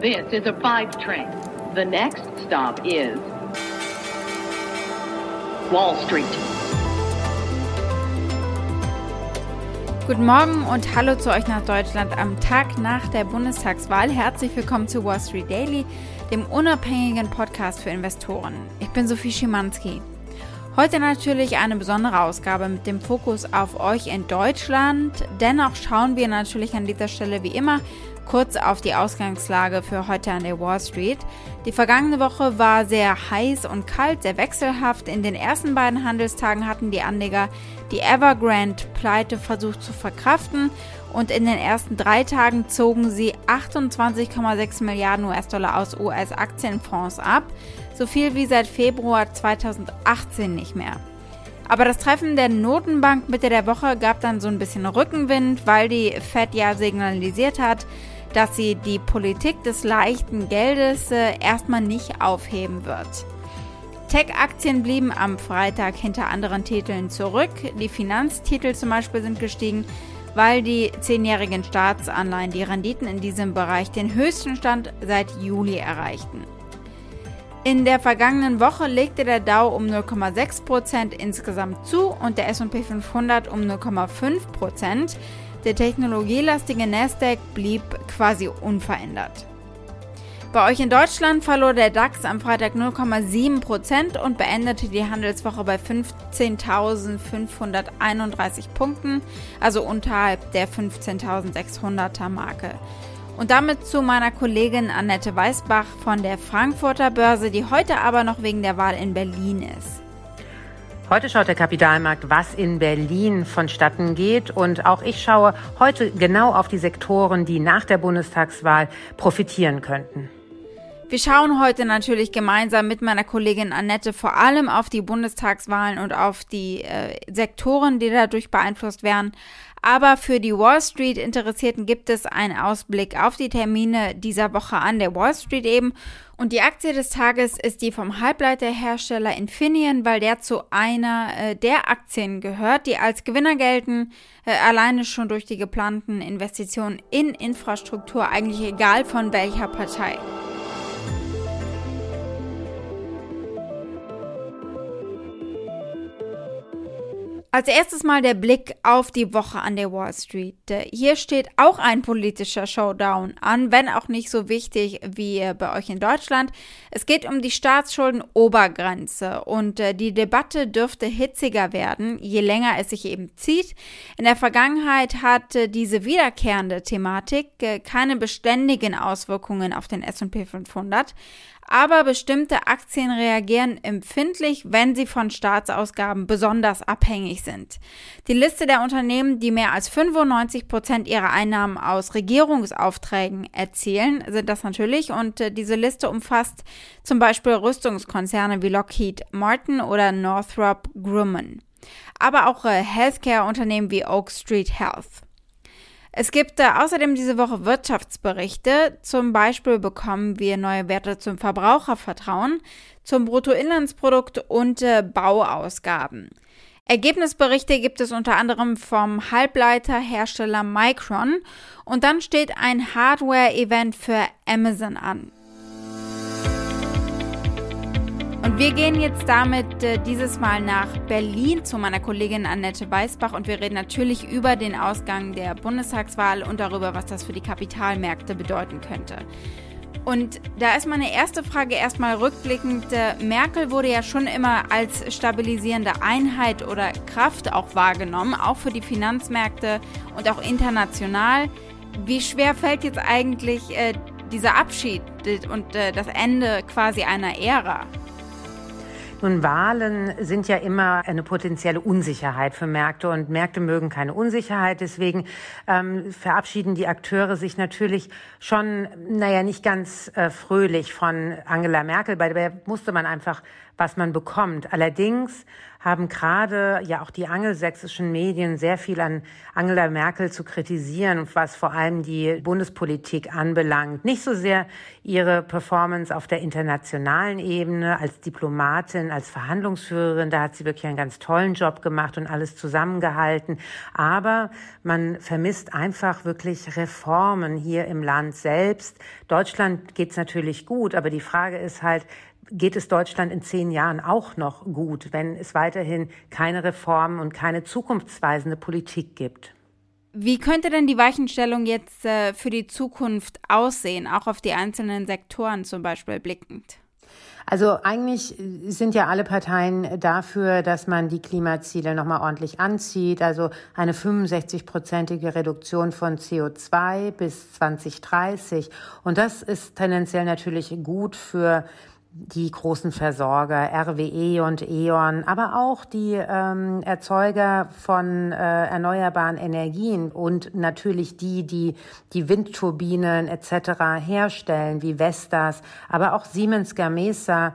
This is a five train. The next stop is Wall Street. Guten Morgen und hallo zu euch nach Deutschland am Tag nach der Bundestagswahl. Herzlich willkommen zu Wall Street Daily, dem unabhängigen Podcast für Investoren. Ich bin Sophie Schimanski. Heute natürlich eine besondere Ausgabe mit dem Fokus auf euch in Deutschland. Dennoch schauen wir natürlich an dieser Stelle wie immer kurz auf die Ausgangslage für heute an der Wall Street. Die vergangene Woche war sehr heiß und kalt, sehr wechselhaft. In den ersten beiden Handelstagen hatten die Anleger die Evergrande-Pleite versucht zu verkraften und in den ersten drei Tagen zogen sie 28,6 Milliarden US-Dollar aus US-Aktienfonds ab, so viel wie seit Februar 2018 nicht mehr. Aber das Treffen der Notenbank Mitte der Woche gab dann so ein bisschen Rückenwind, weil die Fed ja signalisiert hat, dass sie die Politik des leichten Geldes äh, erstmal nicht aufheben wird. Tech-Aktien blieben am Freitag hinter anderen Titeln zurück. Die Finanztitel zum Beispiel sind gestiegen, weil die zehnjährigen Staatsanleihen die Renditen in diesem Bereich den höchsten Stand seit Juli erreichten. In der vergangenen Woche legte der Dow um 0,6% insgesamt zu und der SP 500 um 0,5%. Der technologielastige Nasdaq blieb quasi unverändert. Bei euch in Deutschland verlor der DAX am Freitag 0,7% und beendete die Handelswoche bei 15.531 Punkten, also unterhalb der 15.600er Marke. Und damit zu meiner Kollegin Annette Weißbach von der Frankfurter Börse, die heute aber noch wegen der Wahl in Berlin ist. Heute schaut der Kapitalmarkt, was in Berlin vonstatten geht. Und auch ich schaue heute genau auf die Sektoren, die nach der Bundestagswahl profitieren könnten. Wir schauen heute natürlich gemeinsam mit meiner Kollegin Annette vor allem auf die Bundestagswahlen und auf die äh, Sektoren, die dadurch beeinflusst werden. Aber für die Wall Street Interessierten gibt es einen Ausblick auf die Termine dieser Woche an der Wall Street eben. Und die Aktie des Tages ist die vom Halbleiterhersteller Infineon, weil der zu einer äh, der Aktien gehört, die als Gewinner gelten, äh, alleine schon durch die geplanten Investitionen in Infrastruktur, eigentlich egal von welcher Partei. Als erstes mal der Blick auf die Woche an der Wall Street. Hier steht auch ein politischer Showdown an, wenn auch nicht so wichtig wie bei euch in Deutschland. Es geht um die Staatsschulden-Obergrenze und äh, die Debatte dürfte hitziger werden, je länger es sich eben zieht. In der Vergangenheit hatte diese wiederkehrende Thematik äh, keine beständigen Auswirkungen auf den S&P 500, aber bestimmte Aktien reagieren empfindlich, wenn sie von Staatsausgaben besonders abhängig sind. Die Liste der Unternehmen, die mehr als 95 Prozent ihrer Einnahmen aus Regierungsaufträgen erzielen, sind das natürlich und äh, diese Liste umfasst zum Beispiel Rüstungskonzerne wie Lockheed Martin oder Northrop Grumman, aber auch äh, Healthcare-Unternehmen wie Oak Street Health. Es gibt äh, außerdem diese Woche Wirtschaftsberichte. Zum Beispiel bekommen wir neue Werte zum Verbrauchervertrauen, zum Bruttoinlandsprodukt und äh, Bauausgaben. Ergebnisberichte gibt es unter anderem vom Halbleiterhersteller Micron und dann steht ein Hardware-Event für Amazon an. Und wir gehen jetzt damit äh, dieses Mal nach Berlin zu meiner Kollegin Annette Weißbach und wir reden natürlich über den Ausgang der Bundestagswahl und darüber, was das für die Kapitalmärkte bedeuten könnte. Und da ist meine erste Frage erstmal rückblickend. Äh, Merkel wurde ja schon immer als stabilisierende Einheit oder Kraft auch wahrgenommen, auch für die Finanzmärkte und auch international. Wie schwer fällt jetzt eigentlich äh, dieser Abschied und äh, das Ende quasi einer Ära? Nun, Wahlen sind ja immer eine potenzielle Unsicherheit für Märkte und Märkte mögen keine Unsicherheit. Deswegen ähm, verabschieden die Akteure sich natürlich schon, naja, nicht ganz äh, fröhlich von Angela Merkel. Bei der musste man einfach was man bekommt. Allerdings haben gerade ja auch die angelsächsischen Medien sehr viel an Angela Merkel zu kritisieren, was vor allem die Bundespolitik anbelangt. Nicht so sehr ihre Performance auf der internationalen Ebene als Diplomatin, als Verhandlungsführerin, da hat sie wirklich einen ganz tollen Job gemacht und alles zusammengehalten. Aber man vermisst einfach wirklich Reformen hier im Land selbst. Deutschland geht's natürlich gut, aber die Frage ist halt, geht es Deutschland in zehn Jahren auch noch gut, wenn es weiterhin keine Reformen und keine zukunftsweisende Politik gibt. Wie könnte denn die Weichenstellung jetzt äh, für die Zukunft aussehen, auch auf die einzelnen Sektoren zum Beispiel blickend? Also eigentlich sind ja alle Parteien dafür, dass man die Klimaziele nochmal ordentlich anzieht. Also eine 65-prozentige Reduktion von CO2 bis 2030. Und das ist tendenziell natürlich gut für die großen Versorger, RWE und E.ON, aber auch die ähm, Erzeuger von äh, erneuerbaren Energien und natürlich die, die die Windturbinen etc. herstellen, wie Vestas, aber auch Siemens Gamesa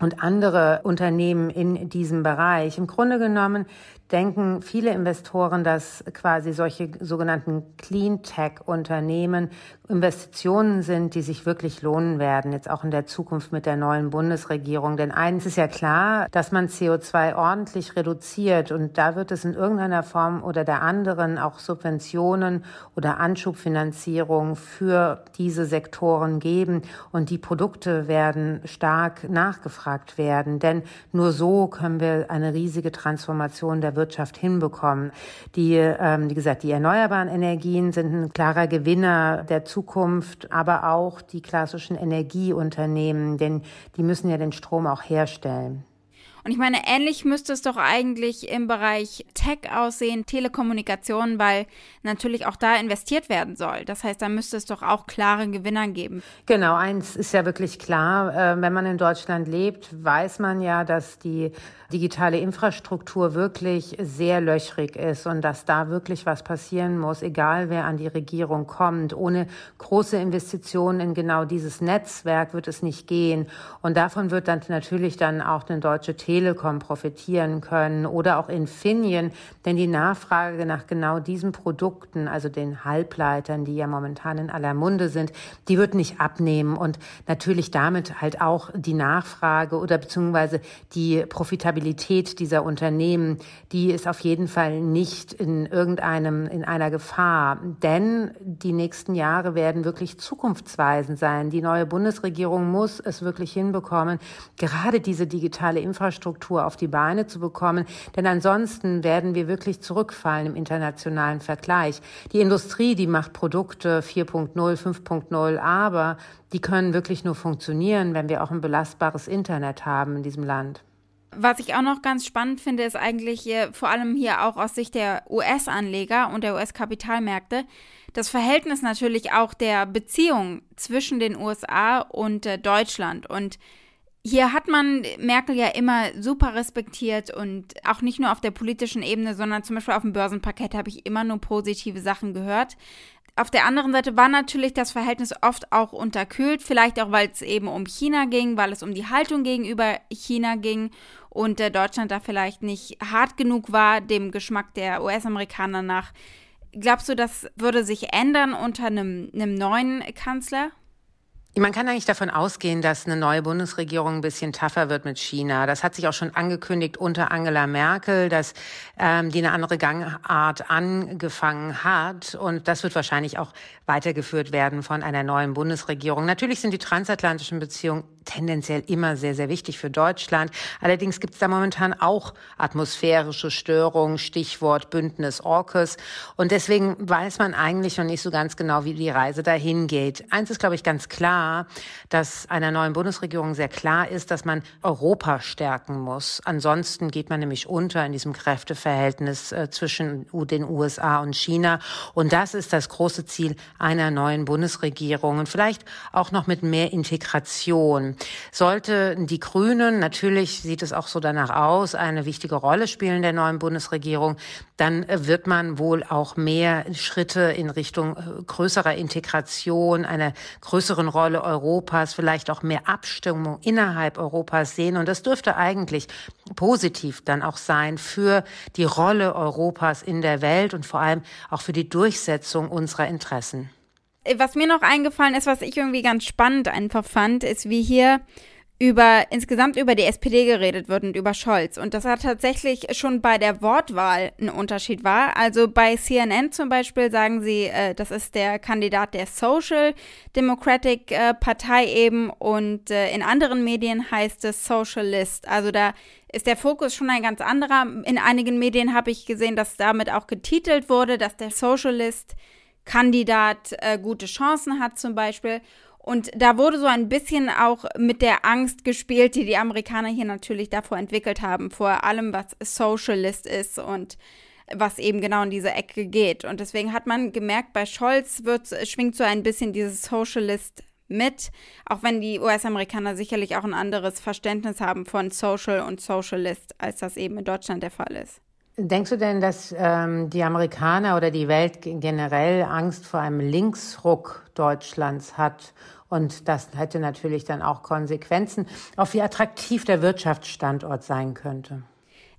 und andere Unternehmen in diesem Bereich. Im Grunde genommen denken viele Investoren, dass quasi solche sogenannten Clean Tech Unternehmen Investitionen sind, die sich wirklich lohnen werden, jetzt auch in der Zukunft mit der neuen Bundesregierung. Denn eins ist ja klar, dass man CO2 ordentlich reduziert und da wird es in irgendeiner Form oder der anderen auch Subventionen oder Anschubfinanzierung für diese Sektoren geben und die Produkte werden stark nachgefragt werden. Denn nur so können wir eine riesige Transformation der Wirtschaft hinbekommen. Die, ähm, wie gesagt, die erneuerbaren Energien sind ein klarer Gewinner der Zukunft, aber auch die klassischen Energieunternehmen, denn die müssen ja den Strom auch herstellen. Und ich meine, ähnlich müsste es doch eigentlich im Bereich Tech aussehen, Telekommunikation, weil natürlich auch da investiert werden soll. Das heißt, da müsste es doch auch klare Gewinner geben. Genau, eins ist ja wirklich klar. Äh, wenn man in Deutschland lebt, weiß man ja, dass die digitale Infrastruktur wirklich sehr löchrig ist und dass da wirklich was passieren muss, egal wer an die Regierung kommt. Ohne große Investitionen in genau dieses Netzwerk wird es nicht gehen. Und davon wird dann natürlich dann auch eine deutsche Telekom profitieren können oder auch Infineon, denn die Nachfrage nach genau diesen Produkten, also den Halbleitern, die ja momentan in aller Munde sind, die wird nicht abnehmen. Und natürlich damit halt auch die Nachfrage oder beziehungsweise die Profitabilität dieser Unternehmen, die ist auf jeden Fall nicht in irgendeinem, in einer Gefahr, denn die nächsten Jahre werden wirklich zukunftsweisend sein. Die neue Bundesregierung muss es wirklich hinbekommen, gerade diese digitale Infrastruktur Infrastruktur auf die Beine zu bekommen. Denn ansonsten werden wir wirklich zurückfallen im internationalen Vergleich. Die Industrie, die macht Produkte 4.0, 5.0, aber die können wirklich nur funktionieren, wenn wir auch ein belastbares Internet haben in diesem Land. Was ich auch noch ganz spannend finde, ist eigentlich hier, vor allem hier auch aus Sicht der US-Anleger und der US-Kapitalmärkte, das Verhältnis natürlich auch der Beziehung zwischen den USA und äh, Deutschland. Und hier hat man Merkel ja immer super respektiert und auch nicht nur auf der politischen Ebene, sondern zum Beispiel auf dem Börsenparkett habe ich immer nur positive Sachen gehört. Auf der anderen Seite war natürlich das Verhältnis oft auch unterkühlt, vielleicht auch, weil es eben um China ging, weil es um die Haltung gegenüber China ging und äh, Deutschland da vielleicht nicht hart genug war, dem Geschmack der US-Amerikaner nach. Glaubst du, das würde sich ändern unter einem, einem neuen Kanzler? Man kann eigentlich davon ausgehen, dass eine neue Bundesregierung ein bisschen tougher wird mit China. Das hat sich auch schon angekündigt unter Angela Merkel, dass ähm, die eine andere Gangart angefangen hat. Und das wird wahrscheinlich auch weitergeführt werden von einer neuen Bundesregierung. Natürlich sind die transatlantischen Beziehungen tendenziell immer sehr, sehr wichtig für Deutschland. Allerdings gibt es da momentan auch atmosphärische Störungen, Stichwort Bündnis AUKUS. Und deswegen weiß man eigentlich noch nicht so ganz genau, wie die Reise dahin geht. Eins ist, glaube ich, ganz klar, dass einer neuen Bundesregierung sehr klar ist, dass man Europa stärken muss. Ansonsten geht man nämlich unter in diesem Kräfteverhältnis äh, zwischen den USA und China. Und das ist das große Ziel einer neuen Bundesregierung. Und vielleicht auch noch mit mehr Integration. Sollte die Grünen, natürlich sieht es auch so danach aus, eine wichtige Rolle spielen der neuen Bundesregierung, dann wird man wohl auch mehr Schritte in Richtung äh, größerer Integration, einer größeren Rolle Rolle Europas, vielleicht auch mehr Abstimmung innerhalb Europas sehen. Und das dürfte eigentlich positiv dann auch sein für die Rolle Europas in der Welt und vor allem auch für die Durchsetzung unserer Interessen. Was mir noch eingefallen ist, was ich irgendwie ganz spannend einfach fand, ist, wie hier über insgesamt über die SPD geredet wird und über Scholz und dass er tatsächlich schon bei der Wortwahl ein Unterschied war. Also bei CNN zum Beispiel sagen sie, äh, das ist der Kandidat der Social Democratic äh, Partei eben und äh, in anderen Medien heißt es Socialist. Also da ist der Fokus schon ein ganz anderer. In einigen Medien habe ich gesehen, dass damit auch getitelt wurde, dass der Socialist Kandidat äh, gute Chancen hat zum Beispiel. Und da wurde so ein bisschen auch mit der Angst gespielt, die die Amerikaner hier natürlich davor entwickelt haben, vor allem was Socialist ist und was eben genau in diese Ecke geht. Und deswegen hat man gemerkt, bei Scholz wird, schwingt so ein bisschen dieses Socialist mit, auch wenn die US-Amerikaner sicherlich auch ein anderes Verständnis haben von Social und Socialist, als das eben in Deutschland der Fall ist. Denkst du denn, dass ähm, die Amerikaner oder die Welt generell Angst vor einem Linksruck Deutschlands hat? Und das hätte natürlich dann auch Konsequenzen auf wie attraktiv der Wirtschaftsstandort sein könnte.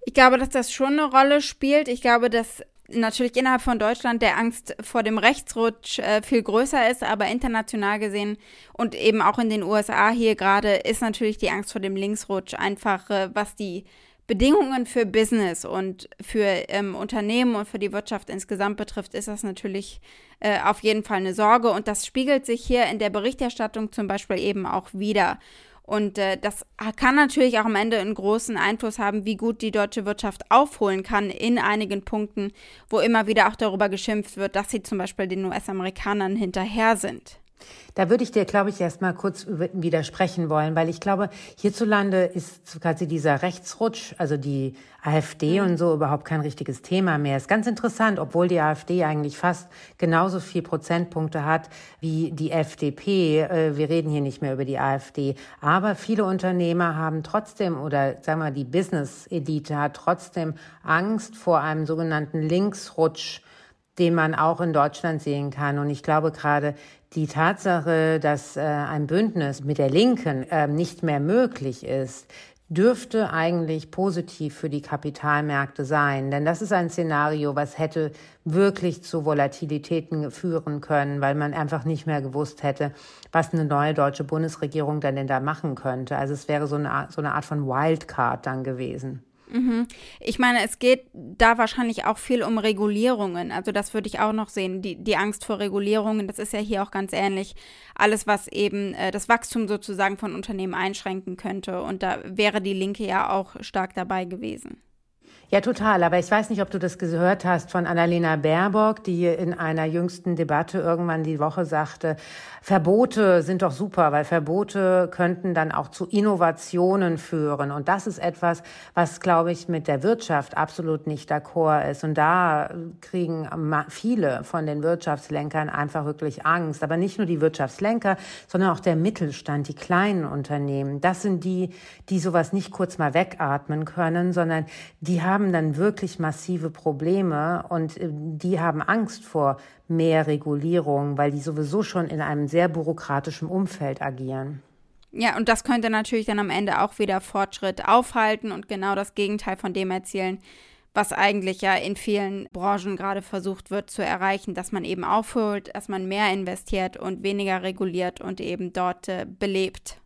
Ich glaube, dass das schon eine Rolle spielt. Ich glaube, dass natürlich innerhalb von Deutschland der Angst vor dem Rechtsrutsch äh, viel größer ist, aber international gesehen und eben auch in den USA hier gerade ist natürlich die Angst vor dem Linksrutsch einfach, äh, was die Bedingungen für Business und für ähm, Unternehmen und für die Wirtschaft insgesamt betrifft, ist das natürlich äh, auf jeden Fall eine Sorge. Und das spiegelt sich hier in der Berichterstattung zum Beispiel eben auch wieder. Und äh, das kann natürlich auch am Ende einen großen Einfluss haben, wie gut die deutsche Wirtschaft aufholen kann in einigen Punkten, wo immer wieder auch darüber geschimpft wird, dass sie zum Beispiel den US-Amerikanern hinterher sind. Da würde ich dir, glaube ich, erst mal kurz widersprechen wollen, weil ich glaube, hierzulande ist quasi dieser Rechtsrutsch, also die AfD mhm. und so überhaupt kein richtiges Thema mehr. Ist ganz interessant, obwohl die AfD eigentlich fast genauso viel Prozentpunkte hat wie die FDP. Äh, wir reden hier nicht mehr über die AfD. Aber viele Unternehmer haben trotzdem oder sagen wir die Business-Elite hat trotzdem Angst vor einem sogenannten Linksrutsch den man auch in Deutschland sehen kann. Und ich glaube gerade die Tatsache, dass äh, ein Bündnis mit der Linken äh, nicht mehr möglich ist, dürfte eigentlich positiv für die Kapitalmärkte sein. Denn das ist ein Szenario, was hätte wirklich zu Volatilitäten führen können, weil man einfach nicht mehr gewusst hätte, was eine neue deutsche Bundesregierung dann denn da machen könnte. Also es wäre so eine, so eine Art von Wildcard dann gewesen. Mhm. Ich meine, es geht da wahrscheinlich auch viel um Regulierungen. Also das würde ich auch noch sehen. Die, die Angst vor Regulierungen, das ist ja hier auch ganz ähnlich. Alles, was eben äh, das Wachstum sozusagen von Unternehmen einschränken könnte. Und da wäre die Linke ja auch stark dabei gewesen. Ja, total. Aber ich weiß nicht, ob du das gehört hast von Annalena Baerbock, die in einer jüngsten Debatte irgendwann die Woche sagte, Verbote sind doch super, weil Verbote könnten dann auch zu Innovationen führen. Und das ist etwas, was, glaube ich, mit der Wirtschaft absolut nicht d'accord ist. Und da kriegen viele von den Wirtschaftslenkern einfach wirklich Angst. Aber nicht nur die Wirtschaftslenker, sondern auch der Mittelstand, die kleinen Unternehmen. Das sind die, die sowas nicht kurz mal wegatmen können, sondern die haben haben dann wirklich massive Probleme und äh, die haben Angst vor mehr Regulierung, weil die sowieso schon in einem sehr bürokratischen Umfeld agieren. Ja, und das könnte natürlich dann am Ende auch wieder Fortschritt aufhalten und genau das Gegenteil von dem erzielen, was eigentlich ja in vielen Branchen gerade versucht wird zu erreichen, dass man eben aufholt, dass man mehr investiert und weniger reguliert und eben dort äh, belebt.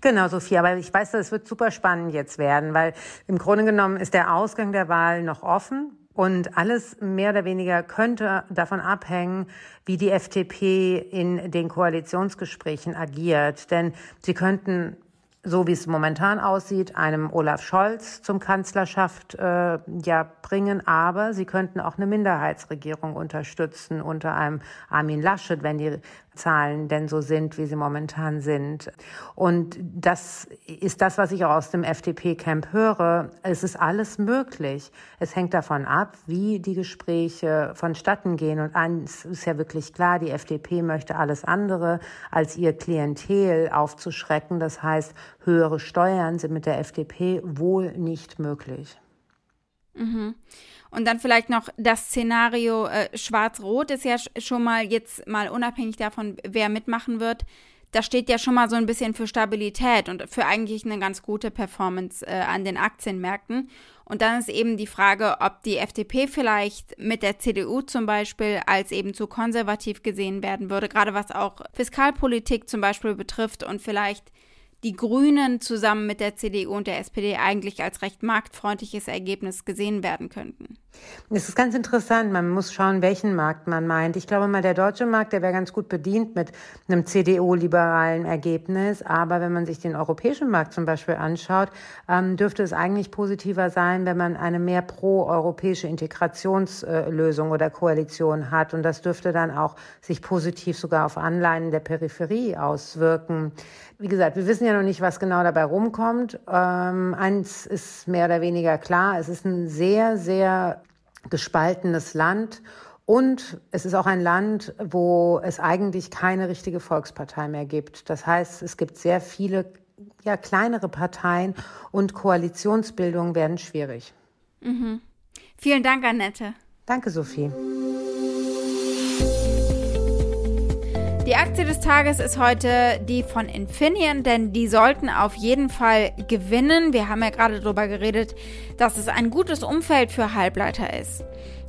Genau, Sophia, aber ich weiß, das wird super spannend jetzt werden, weil im Grunde genommen ist der Ausgang der Wahl noch offen. Und alles mehr oder weniger könnte davon abhängen, wie die FDP in den Koalitionsgesprächen agiert. Denn sie könnten so wie es momentan aussieht, einem Olaf Scholz zum Kanzlerschaft äh, ja bringen. Aber sie könnten auch eine Minderheitsregierung unterstützen unter einem Armin Laschet, wenn die Zahlen denn so sind, wie sie momentan sind. Und das ist das, was ich auch aus dem FDP-Camp höre. Es ist alles möglich. Es hängt davon ab, wie die Gespräche vonstatten gehen. Und eins ist ja wirklich klar, die FDP möchte alles andere, als ihr Klientel aufzuschrecken. Das heißt, höhere Steuern sind mit der FDP wohl nicht möglich. Mhm. Und dann vielleicht noch das Szenario äh, Schwarz-Rot ist ja schon mal jetzt mal unabhängig davon, wer mitmachen wird, das steht ja schon mal so ein bisschen für Stabilität und für eigentlich eine ganz gute Performance äh, an den Aktienmärkten. Und dann ist eben die Frage, ob die FDP vielleicht mit der CDU zum Beispiel als eben zu konservativ gesehen werden würde, gerade was auch Fiskalpolitik zum Beispiel betrifft und vielleicht die Grünen zusammen mit der CDU und der SPD eigentlich als recht marktfreundliches Ergebnis gesehen werden könnten. Es ist ganz interessant. Man muss schauen, welchen Markt man meint. Ich glaube mal, der deutsche Markt, der wäre ganz gut bedient mit einem CDU-liberalen Ergebnis. Aber wenn man sich den europäischen Markt zum Beispiel anschaut, ähm, dürfte es eigentlich positiver sein, wenn man eine mehr pro-europäische Integrationslösung oder Koalition hat. Und das dürfte dann auch sich positiv sogar auf Anleihen der Peripherie auswirken. Wie gesagt, wir wissen ja noch nicht, was genau dabei rumkommt. Ähm, eins ist mehr oder weniger klar. Es ist ein sehr, sehr gespaltenes Land. Und es ist auch ein Land, wo es eigentlich keine richtige Volkspartei mehr gibt. Das heißt, es gibt sehr viele ja, kleinere Parteien und Koalitionsbildungen werden schwierig. Mhm. Vielen Dank, Annette. Danke, Sophie. Die Aktie des Tages ist heute die von Infineon, denn die sollten auf jeden Fall gewinnen. Wir haben ja gerade darüber geredet, dass es ein gutes Umfeld für Halbleiter ist.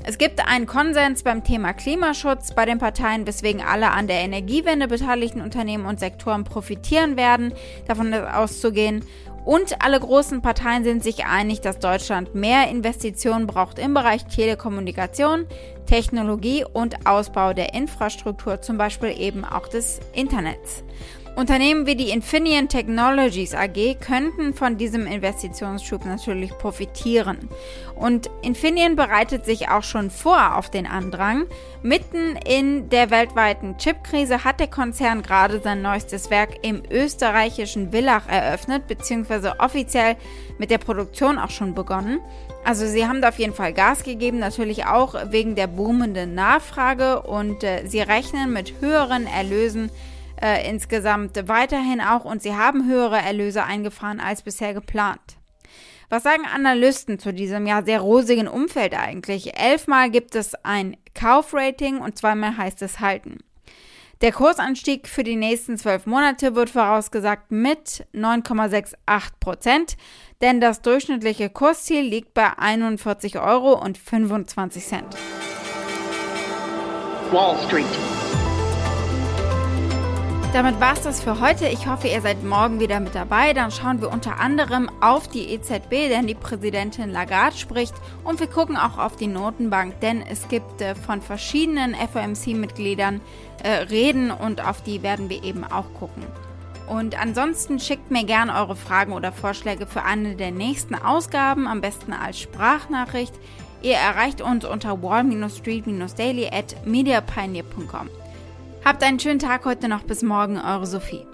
Es gibt einen Konsens beim Thema Klimaschutz bei den Parteien, weswegen alle an der Energiewende beteiligten Unternehmen und Sektoren profitieren werden, davon auszugehen. Und alle großen Parteien sind sich einig, dass Deutschland mehr Investitionen braucht im Bereich Telekommunikation, Technologie und Ausbau der Infrastruktur, zum Beispiel eben auch des Internets. Unternehmen wie die Infineon Technologies AG könnten von diesem Investitionsschub natürlich profitieren. Und Infineon bereitet sich auch schon vor auf den Andrang. Mitten in der weltweiten Chipkrise hat der Konzern gerade sein neuestes Werk im österreichischen Villach eröffnet, beziehungsweise offiziell mit der Produktion auch schon begonnen. Also sie haben da auf jeden Fall Gas gegeben, natürlich auch wegen der boomenden Nachfrage und äh, sie rechnen mit höheren Erlösen äh, insgesamt weiterhin auch und sie haben höhere Erlöse eingefahren als bisher geplant. Was sagen Analysten zu diesem ja sehr rosigen Umfeld eigentlich? Elfmal gibt es ein Kaufrating und zweimal heißt es halten. Der Kursanstieg für die nächsten zwölf Monate wird vorausgesagt mit 9,68 Prozent, denn das durchschnittliche Kursziel liegt bei 41,25 Euro Wall Street. Damit war es das für heute. Ich hoffe, ihr seid morgen wieder mit dabei. Dann schauen wir unter anderem auf die EZB, denn die Präsidentin Lagarde spricht. Und wir gucken auch auf die Notenbank, denn es gibt äh, von verschiedenen FOMC-Mitgliedern äh, Reden und auf die werden wir eben auch gucken. Und ansonsten schickt mir gerne eure Fragen oder Vorschläge für eine der nächsten Ausgaben, am besten als Sprachnachricht. Ihr erreicht uns unter wall-street-daily at mediapioneer.com. Habt einen schönen Tag heute noch. Bis morgen, eure Sophie.